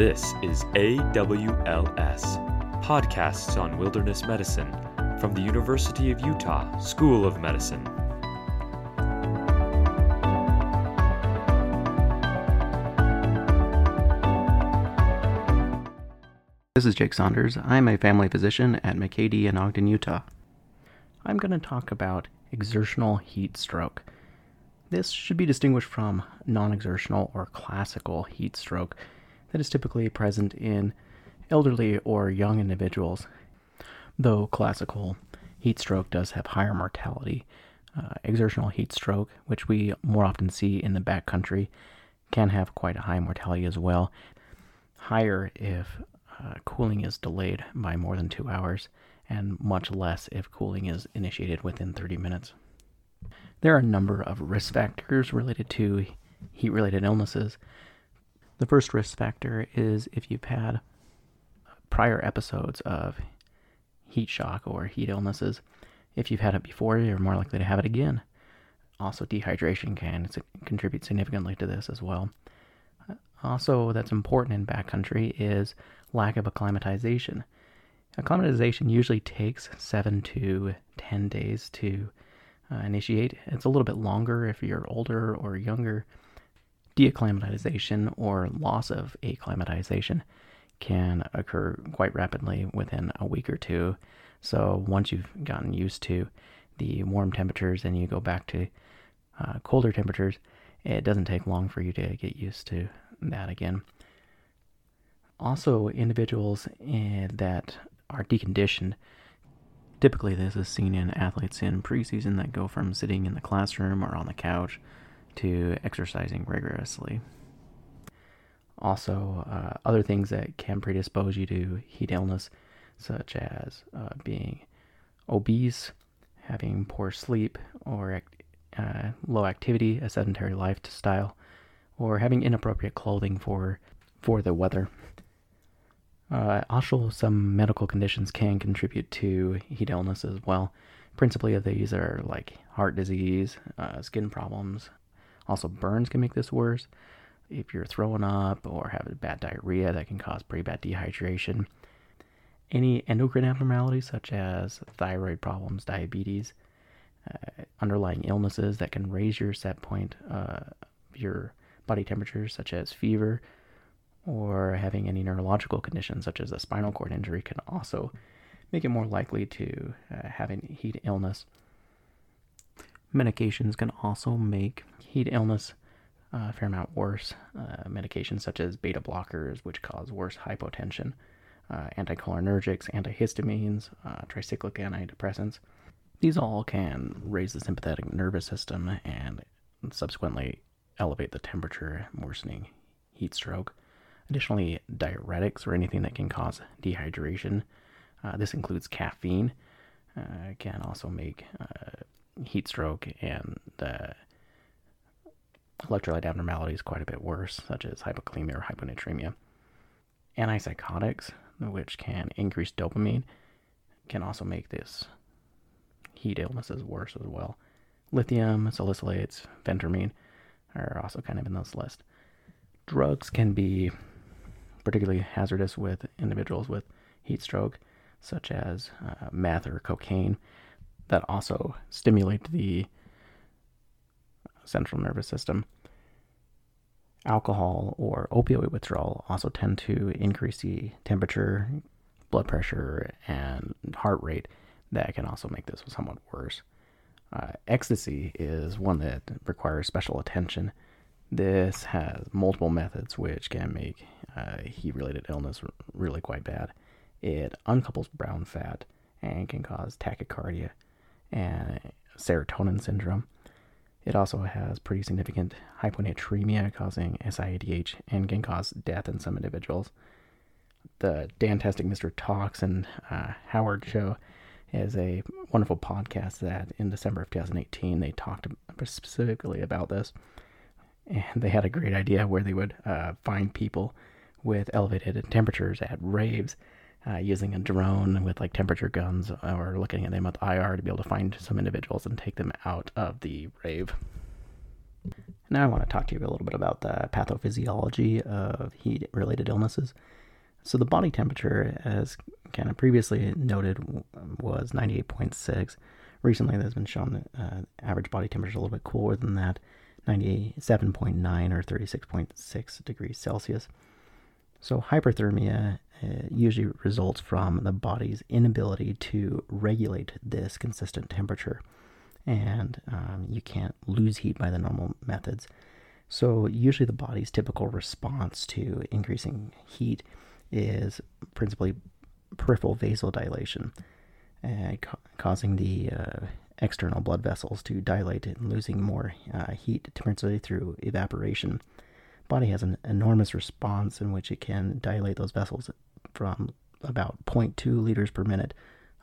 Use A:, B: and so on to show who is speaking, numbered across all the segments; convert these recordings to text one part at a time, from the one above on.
A: This is AWLS, Podcasts on Wilderness Medicine, from the University of Utah School of Medicine.
B: This is Jake Saunders. I'm a family physician at McKay-Dee in Ogden, Utah. I'm going to talk about exertional heat stroke. This should be distinguished from non exertional or classical heat stroke that is typically present in elderly or young individuals, though classical heat stroke does have higher mortality. Uh, exertional heat stroke, which we more often see in the backcountry, can have quite a high mortality as well. Higher if uh, cooling is delayed by more than two hours, and much less if cooling is initiated within 30 minutes. There are a number of risk factors related to heat related illnesses. The first risk factor is if you've had prior episodes of heat shock or heat illnesses. If you've had it before, you're more likely to have it again. Also, dehydration can contribute significantly to this as well. Also, that's important in backcountry is lack of acclimatization. Acclimatization usually takes seven to ten days to uh, initiate. It's a little bit longer if you're older or younger. Deacclimatization or loss of acclimatization can occur quite rapidly within a week or two. So once you've gotten used to the warm temperatures and you go back to uh, colder temperatures, it doesn't take long for you to get used to that again. Also, individuals eh, that are deconditioned, typically this is seen in athletes in preseason that go from sitting in the classroom or on the couch to exercising rigorously. Also, uh, other things that can predispose you to heat illness, such as uh, being obese, having poor sleep, or uh, low activity, a sedentary lifestyle, or having inappropriate clothing for for the weather. Uh, also, some medical conditions can contribute to heat illness as well. Principally, these are like heart disease, uh, skin problems. Also, burns can make this worse. If you're throwing up or have bad diarrhea, that can cause pretty bad dehydration. Any endocrine abnormalities such as thyroid problems, diabetes, uh, underlying illnesses that can raise your set point, uh, your body temperature, such as fever, or having any neurological conditions such as a spinal cord injury can also make it more likely to uh, have a heat illness. Medications can also make heat illness uh, a fair amount worse. Uh, medications such as beta blockers, which cause worse hypotension, uh, anticholinergics, antihistamines, uh, tricyclic antidepressants. These all can raise the sympathetic nervous system and subsequently elevate the temperature, worsening heat stroke. Additionally, diuretics or anything that can cause dehydration. Uh, this includes caffeine, uh, can also make uh, heat stroke and the electrolyte abnormalities quite a bit worse, such as hypokalemia or hyponatremia. Antipsychotics, which can increase dopamine, can also make this heat illnesses worse as well. Lithium, salicylates, phentermine are also kind of in this list. Drugs can be particularly hazardous with individuals with heat stroke, such as uh, meth or cocaine, that also stimulate the central nervous system. Alcohol or opioid withdrawal also tend to increase the temperature, blood pressure, and heart rate. That can also make this somewhat worse. Uh, ecstasy is one that requires special attention. This has multiple methods which can make uh, heat related illness really quite bad. It uncouples brown fat and can cause tachycardia and serotonin syndrome. It also has pretty significant hyponatremia, causing SIADH, and can cause death in some individuals. The Dantastic Mr. Talks and uh, Howard show is a wonderful podcast that in December of 2018 they talked specifically about this. And they had a great idea where they would uh, find people with elevated temperatures at raves uh, using a drone with like temperature guns or looking at them with IR to be able to find some individuals and take them out of the rave. Now I want to talk to you a little bit about the pathophysiology of heat-related illnesses. So the body temperature, as kind of previously noted, was 98.6. Recently, there's been shown that uh, average body temperature is a little bit cooler than that, 97.9 or 36.6 degrees Celsius. So hyperthermia uh, usually results from the body's inability to regulate this consistent temperature, and um, you can't lose heat by the normal methods. So usually the body's typical response to increasing heat is principally peripheral vasodilation, uh, ca- causing the uh, external blood vessels to dilate and losing more uh, heat, principally through evaporation. Body has an enormous response in which it can dilate those vessels from about 0.2 liters per minute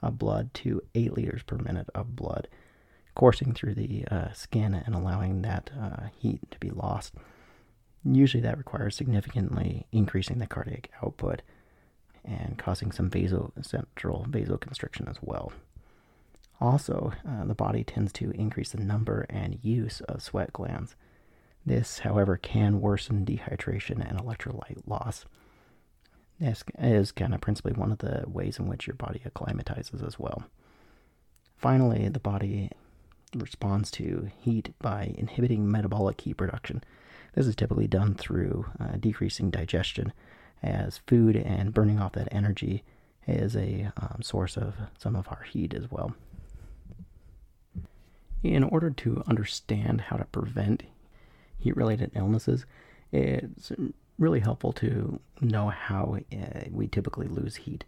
B: of blood to 8 liters per minute of blood, coursing through the uh, skin and allowing that uh, heat to be lost. Usually, that requires significantly increasing the cardiac output and causing some vaso central vasoconstriction as well. Also, uh, the body tends to increase the number and use of sweat glands. This, however, can worsen dehydration and electrolyte loss. Is kind of principally one of the ways in which your body acclimatizes as well. Finally, the body responds to heat by inhibiting metabolic heat production. This is typically done through uh, decreasing digestion, as food and burning off that energy is a um, source of some of our heat as well. In order to understand how to prevent heat related illnesses, it's really helpful to know how uh, we typically lose heat.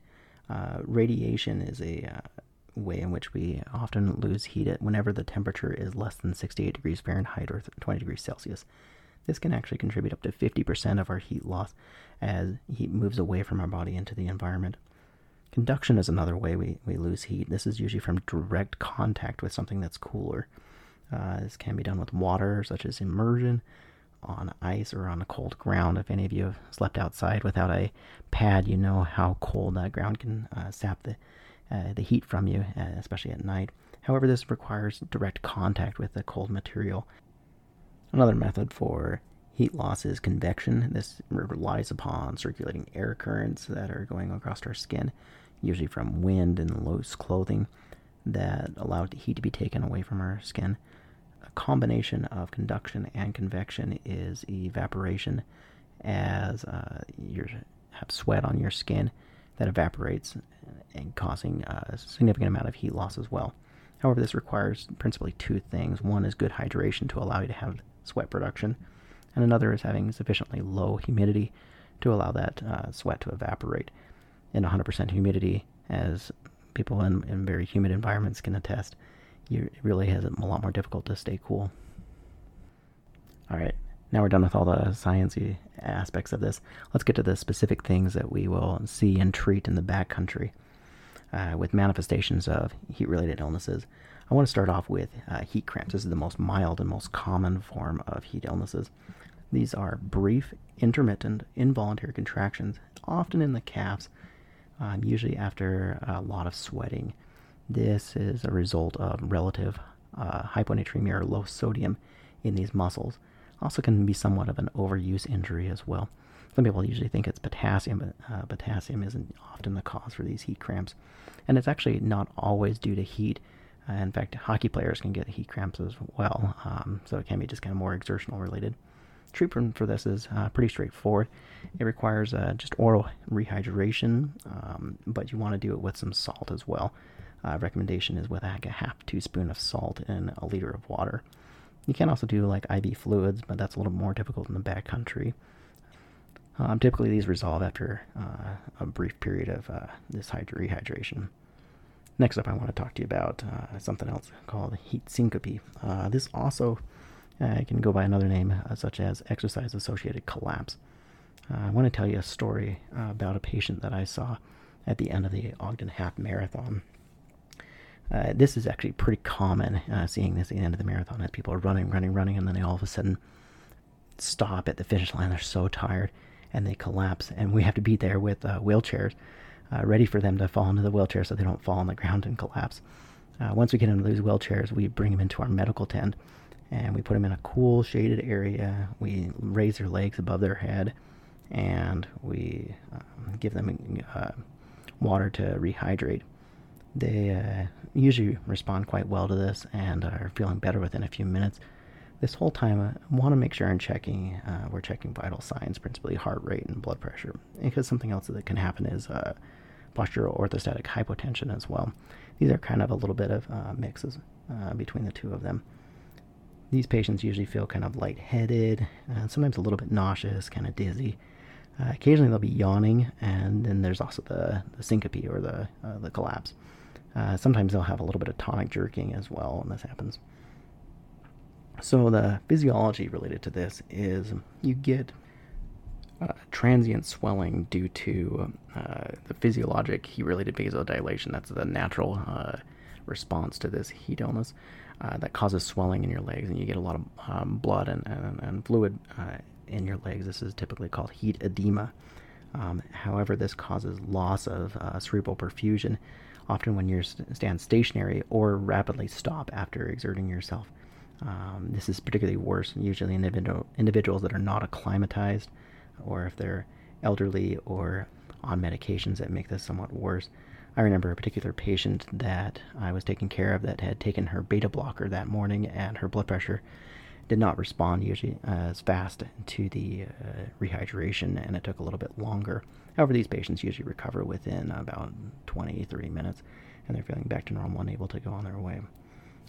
B: Uh, radiation is a uh, way in which we often lose heat whenever the temperature is less than 68 degrees Fahrenheit or 20 degrees Celsius. This can actually contribute up to 50% of our heat loss as heat moves away from our body into the environment. Conduction is another way we, we lose heat. This is usually from direct contact with something that's cooler. Uh, this can be done with water, such as immersion, on ice, or on cold ground. If any of you have slept outside without a pad, you know how cold that ground can uh, sap the, uh, the heat from you, uh, especially at night. However, this requires direct contact with the cold material. Another method for heat loss is convection. This relies upon circulating air currents that are going across our skin usually from wind and loose clothing that allow the heat to be taken away from our skin. A combination of conduction and convection is evaporation, as uh, you have sweat on your skin that evaporates and causing a significant amount of heat loss as well. However, this requires principally two things. One is good hydration to allow you to have sweat production, and another is having sufficiently low humidity to allow that uh, sweat to evaporate in 100% humidity, as people in, in very humid environments can attest, you, it really has a lot more difficult to stay cool. All right, now we're done with all the sciencey aspects of this. Let's get to the specific things that we will see and treat in the backcountry uh, with manifestations of heat-related illnesses. I want to start off with uh, heat cramps. This is the most mild and most common form of heat illnesses. These are brief, intermittent, involuntary contractions, often in the calves, um, usually after a lot of sweating. This is a result of relative uh, hyponatremia or low sodium in these muscles. Also, can be somewhat of an overuse injury as well. Some people usually think it's potassium, but uh, potassium isn't often the cause for these heat cramps. And it's actually not always due to heat. Uh, in fact, hockey players can get heat cramps as well, um, so it can be just kind of more exertional related. Treatment for this is uh, pretty straightforward. It requires uh, just oral rehydration, um, but you want to do it with some salt as well. Uh, recommendation is with like a half teaspoon of salt in a liter of water. You can also do like IV fluids, but that's a little more difficult in the backcountry. Um, typically, these resolve after uh, a brief period of uh, this rehydration. Next up, I want to talk to you about uh, something else called heat syncope. Uh, this also uh, can go by another name, uh, such as exercise associated collapse. Uh, I want to tell you a story about a patient that I saw at the end of the Ogden Half Marathon. Uh, this is actually pretty common, uh, seeing this at the end of the marathon, as people are running, running, running, and then they all of a sudden stop at the finish line. They're so tired and they collapse, and we have to be there with wheelchairs, ready for them to fall into the wheelchair so they don't fall on the ground and collapse. once we get into these wheelchairs, we bring them into our medical tent and we put them in a cool, shaded area. We raise their legs above their head, and we um, give them uh, water to rehydrate. They uh, usually respond quite well to this and are feeling better within a few minutes. This whole time, I want to make sure I'm checking. Uh, we're checking vital signs, principally heart rate and blood pressure, because something else that can happen is uh, postural orthostatic hypotension as well. These are kind of a little bit of uh, mixes uh, between the two of them. These patients usually feel kind of lightheaded, and uh, sometimes a little bit nauseous, kind of dizzy. Uh, occasionally they'll be yawning, and then there's also the, the syncope or the, the collapse. Uh, sometimes they'll have a little bit of tonic jerking as well when this happens. So, the physiology related to this is you get uh, transient swelling due to uh, the physiologic heat related vasodilation. That's the natural uh, response to this heat illness uh, that causes swelling in your legs, and you get a lot of um, blood and, and, and fluid uh, in your legs. This is typically called heat edema. Um, however, this causes loss of cerebral perfusion, often when you stand stationary or rapidly stop after exerting yourself. Um, this is particularly worse usually in individual, individuals that are not acclimatized, or if they're elderly or on medications that make this somewhat worse. I remember a particular patient that I was taking care of that had taken her beta blocker that morning, and her blood pressure did not respond usually as fast to the uh, rehydration, and it took a little bit longer. However, these patients usually recover within about 20, 30 minutes, and they're feeling back to normal and able to go on their way.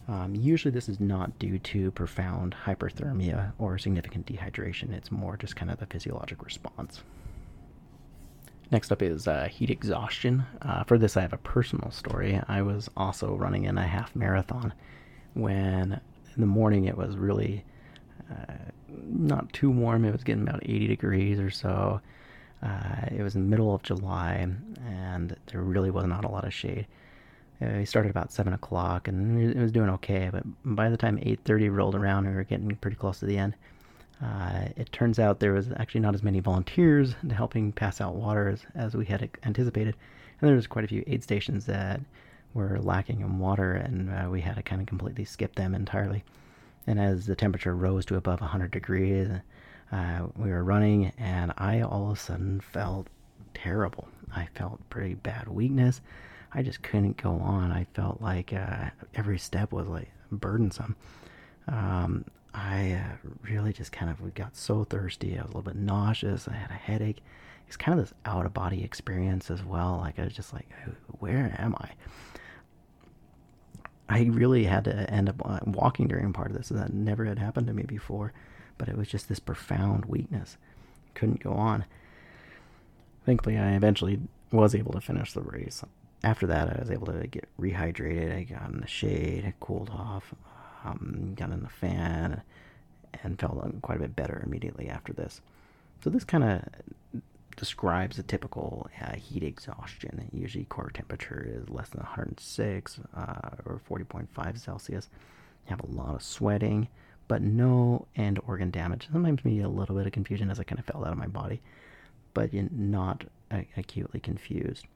B: Um, usually, this is not due to profound hyperthermia or significant dehydration. It's more just kind of the physiologic response. Next up is uh, heat exhaustion. Uh, for this, I have a personal story. I was also running in a half marathon when in the morning it was really uh, not too warm. It was getting about 80 degrees or so. Uh, it was in the middle of July, and there really was not a lot of shade. Uh, we started about seven o'clock, and it was doing okay. But by the time 8:30 rolled around, we were getting pretty close to the end. Uh, it turns out there was actually not as many volunteers helping pass out water as, as we had anticipated, and there was quite a few aid stations that were lacking in water, and uh, we had to kind of completely skip them entirely. And as the temperature rose to above 100 degrees, uh, we were running, and I all of a sudden felt terrible. I felt pretty bad weakness. I just couldn't go on. I felt like uh, every step was like burdensome. Um, I uh, really just kind of got so thirsty. I was a little bit nauseous. I had a headache. It's kind of this out of body experience as well. Like I was just like, where am I? I really had to end up uh, walking during part of this. That never had happened to me before, but it was just this profound weakness. Couldn't go on. Thankfully, I eventually was able to finish the race. After that, I was able to get rehydrated. I got in the shade, I cooled off, um, got in the fan, and felt quite a bit better immediately after this. So this kind of describes a typical uh, heat exhaustion. Usually, core temperature is less than 106 uh, or 40.5 Celsius. You have a lot of sweating, but no end organ damage. Sometimes maybe a little bit of confusion as I kind of fell out of my body, but you're not uh, acutely confused.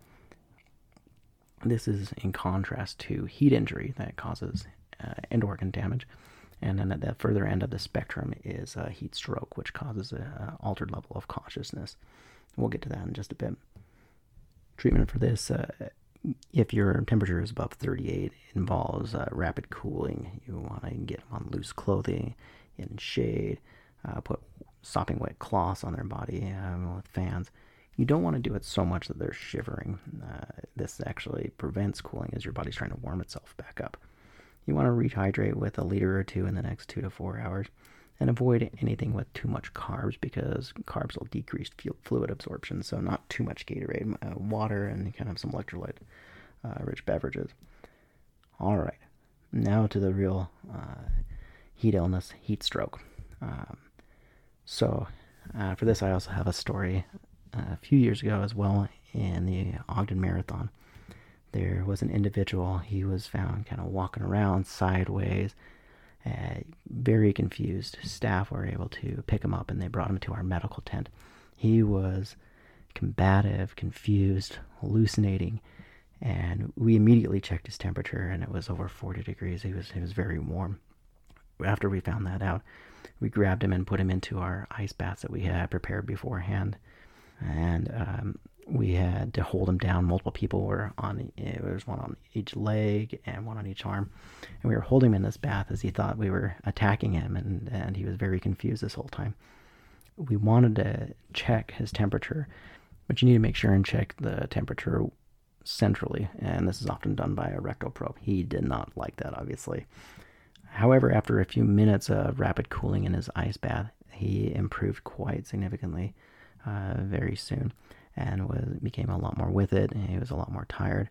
B: This is in contrast to heat injury that causes uh, end organ damage. And then at the further end of the spectrum is uh, heat stroke, which causes an altered level of consciousness. We'll get to that in just a bit. Treatment for this, uh, if your temperature is above 38, involves uh, rapid cooling. You want to get them on loose clothing, in shade, uh, put sopping wet cloths on their body um, with fans. You don't want to do it so much that they're shivering. Uh, this actually prevents cooling as your body's trying to warm itself back up. You want to rehydrate with a liter or two in the next two to four hours and avoid anything with too much carbs because carbs will decrease fluid absorption. So, not too much Gatorade, uh, water, and kind of some electrolyte uh, rich beverages. All right, now to the real uh, heat illness, heat stroke. Um, so, uh, for this, I also have a story uh, a few years ago as well in the Ogden Marathon there was an individual. He was found kind of walking around sideways, uh, very confused. Staff were able to pick him up and they brought him to our medical tent. He was combative, confused, hallucinating, and we immediately checked his temperature and it was over 40 degrees. He was he was very warm. after we found that out, we grabbed him and put him into our ice baths that we had prepared beforehand. And um, we had to hold him down. Multiple people were on, there was one on each leg and one on each arm. And we were holding him in this bath as he thought we were attacking him, and, and he was very confused this whole time. We wanted to check his temperature, but you need to make sure and check the temperature centrally, and this is often done by a rectal probe. He did not like that, obviously. However, after a few minutes of rapid cooling in his ice bath, he improved quite significantly uh, very soon and was became a lot more with it. He was a lot more tired,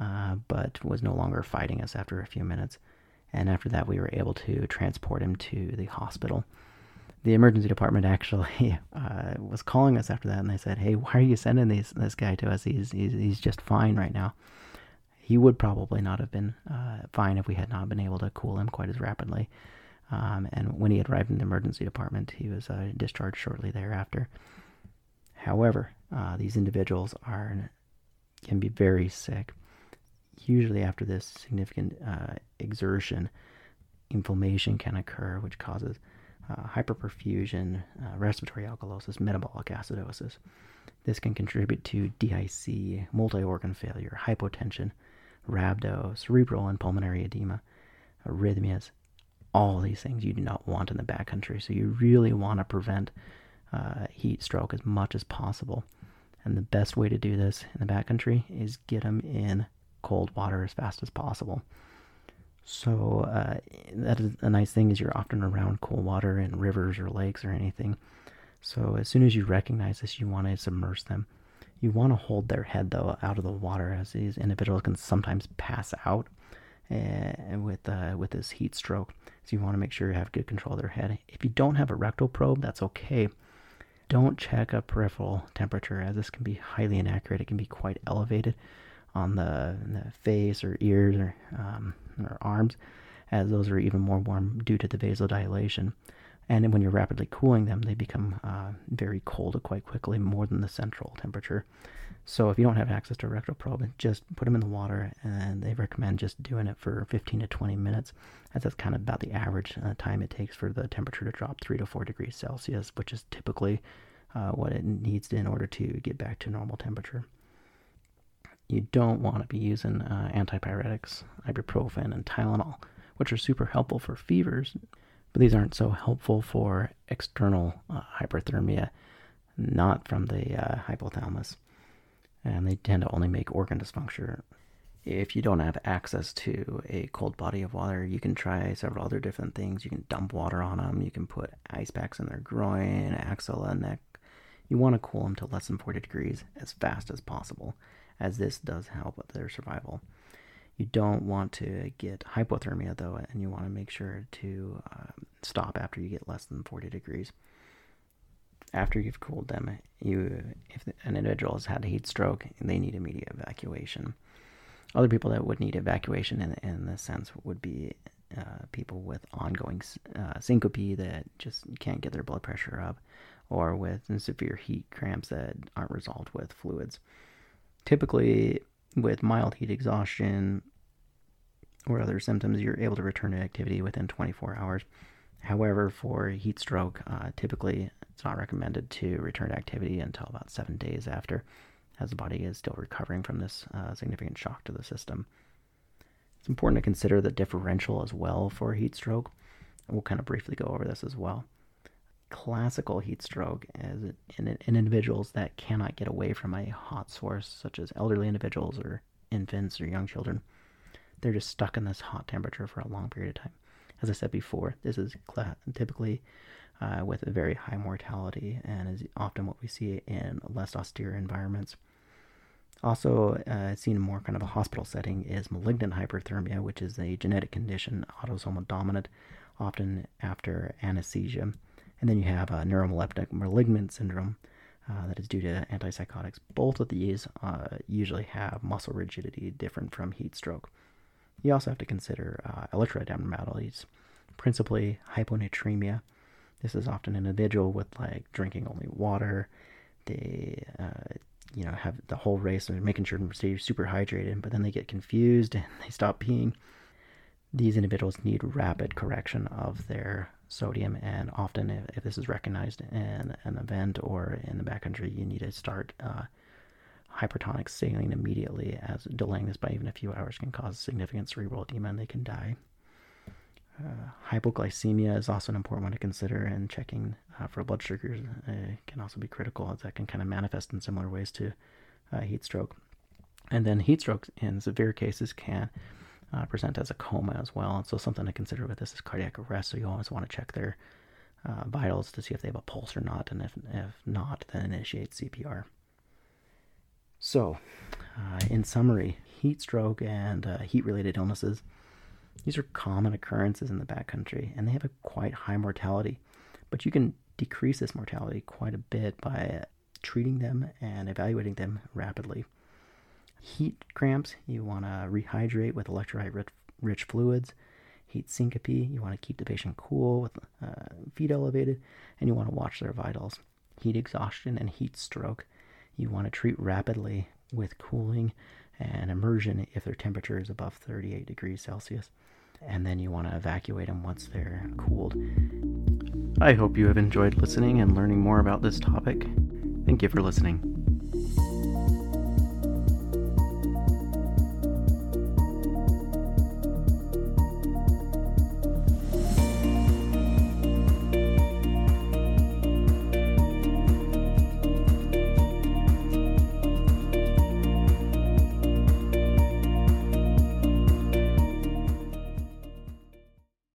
B: uh, but was no longer fighting us after a few minutes. And after that, we were able to transport him to the hospital the emergency department actually uh, was calling us after that, and they said, "Hey, why are you sending these, this guy to us? He's, he's he's just fine right now." He would probably not have been uh, fine if we had not been able to cool him quite as rapidly. Um, and when he arrived in the emergency department, he was uh, discharged shortly thereafter. However, uh, these individuals are can be very sick. Usually, after this significant uh, exertion, inflammation can occur, which causes uh, hyperperfusion, uh, respiratory alkalosis, metabolic acidosis. This can contribute to DIC, multi organ failure, hypotension, rhabdo, cerebral and pulmonary edema, arrhythmias. All these things you do not want in the backcountry. So you really want to prevent uh, heat stroke as much as possible. And the best way to do this in the backcountry is get them in cold water as fast as possible. So uh, that is a nice thing is you're often around cool water in rivers or lakes or anything. So as soon as you recognize this, you want to submerge them. You want to hold their head though out of the water, as these individuals can sometimes pass out uh, with uh, with this heat stroke. So you want to make sure you have good control of their head. If you don't have a rectal probe, that's okay. Don't check a peripheral temperature, as this can be highly inaccurate. It can be quite elevated on the, the face or ears or um, or arms, as those are even more warm due to the vasodilation. And when you're rapidly cooling them, they become uh, very cold quite quickly, more than the central temperature. So if you don't have access to a rectal probe, just put them in the water, and they recommend just doing it for 15 to 20 minutes, as that's kind of about the average uh, time it takes for the temperature to drop 3 to 4 degrees Celsius, which is typically uh, what it needs in order to get back to normal temperature you don't want to be using uh, antipyretics, ibuprofen, and Tylenol, which are super helpful for fevers, but these aren't so helpful for external uh, hyperthermia, not from the uh, hypothalamus. And they tend to only make organ dysfunction. If you don't have access to a cold body of water, you can try several other different things. You can dump water on them. You can put ice packs in their groin, axilla, neck. You want to cool them to less than 40 degrees as fast as possible as this does help with their survival. You don't want to get hypothermia though, and you want to make sure to uh, stop after you get less than 40 degrees. After you've cooled them, you if an individual has had a heat stroke, they need immediate evacuation. Other people that would need evacuation in, in this sense would be uh, people with ongoing uh, syncope that just can't get their blood pressure up, or with severe heat cramps that aren't resolved with fluids. Typically, with mild heat exhaustion or other symptoms, you're able to return to activity within 24 hours. However, for heat stroke, uh, typically it's not recommended to return to activity until about seven days after, as the body is still recovering from this uh, significant shock to the system. It's important to consider the differential as well for heat stroke. We'll kind of briefly go over this as well classical heat stroke is in, in individuals that cannot get away from a hot source, such as elderly individuals or infants or young children. They're just stuck in this hot temperature for a long period of time. As I said before, this is typically uh, with a very high mortality and is often what we see in less austere environments. Also, uh, seen more kind of a hospital setting is malignant hyperthermia, which is a genetic condition, autosomal dominant, often after anesthesia. And then you have a neuroleptic malignant syndrome uh, that is due to antipsychotics. Both of these uh, usually have muscle rigidity different from heat stroke. You also have to consider uh, electrolyte abnormalities, principally hyponatremia. This is often an individual with like drinking only water. They, uh, you know, have the whole race and making sure to stay super hydrated, but then they get confused and they stop peeing. these individuals need rapid correction of their sodium, and often, if, if this is recognized in an event or in the backcountry, you need to start uh, hypertonic saline immediately, as delaying this by even a few hours can cause significant cerebral edema and they can die. Uh, hypoglycemia is also an important one to consider, and checking uh, for blood sugars uh, can also be critical, as that can kind of manifest in similar ways to uh, heat stroke. And then heat stroke in severe cases can uh, present as a coma as well. And so something to consider with this is cardiac arrest. So you always want to check their uh, vitals to see if they have a pulse or not, and if if not, then initiate CPR. So, uh, in summary, heat stroke and uh, heat related illnesses, these are common occurrences in the backcountry and they have a quite high mortality. But you can decrease this mortality quite a bit by treating them and evaluating them rapidly. Heat cramps, you want to rehydrate with electrolyte rich fluids. Heat syncope, you want to keep the patient cool with uh, feet elevated, and you want to watch their vitals. Heat exhaustion and heat stroke, you want to treat rapidly with cooling and immersion if their temperature is above 38 degrees Celsius. And then you want to evacuate them once they're cooled. I hope you have enjoyed listening and learning more about this topic. Thank you for listening.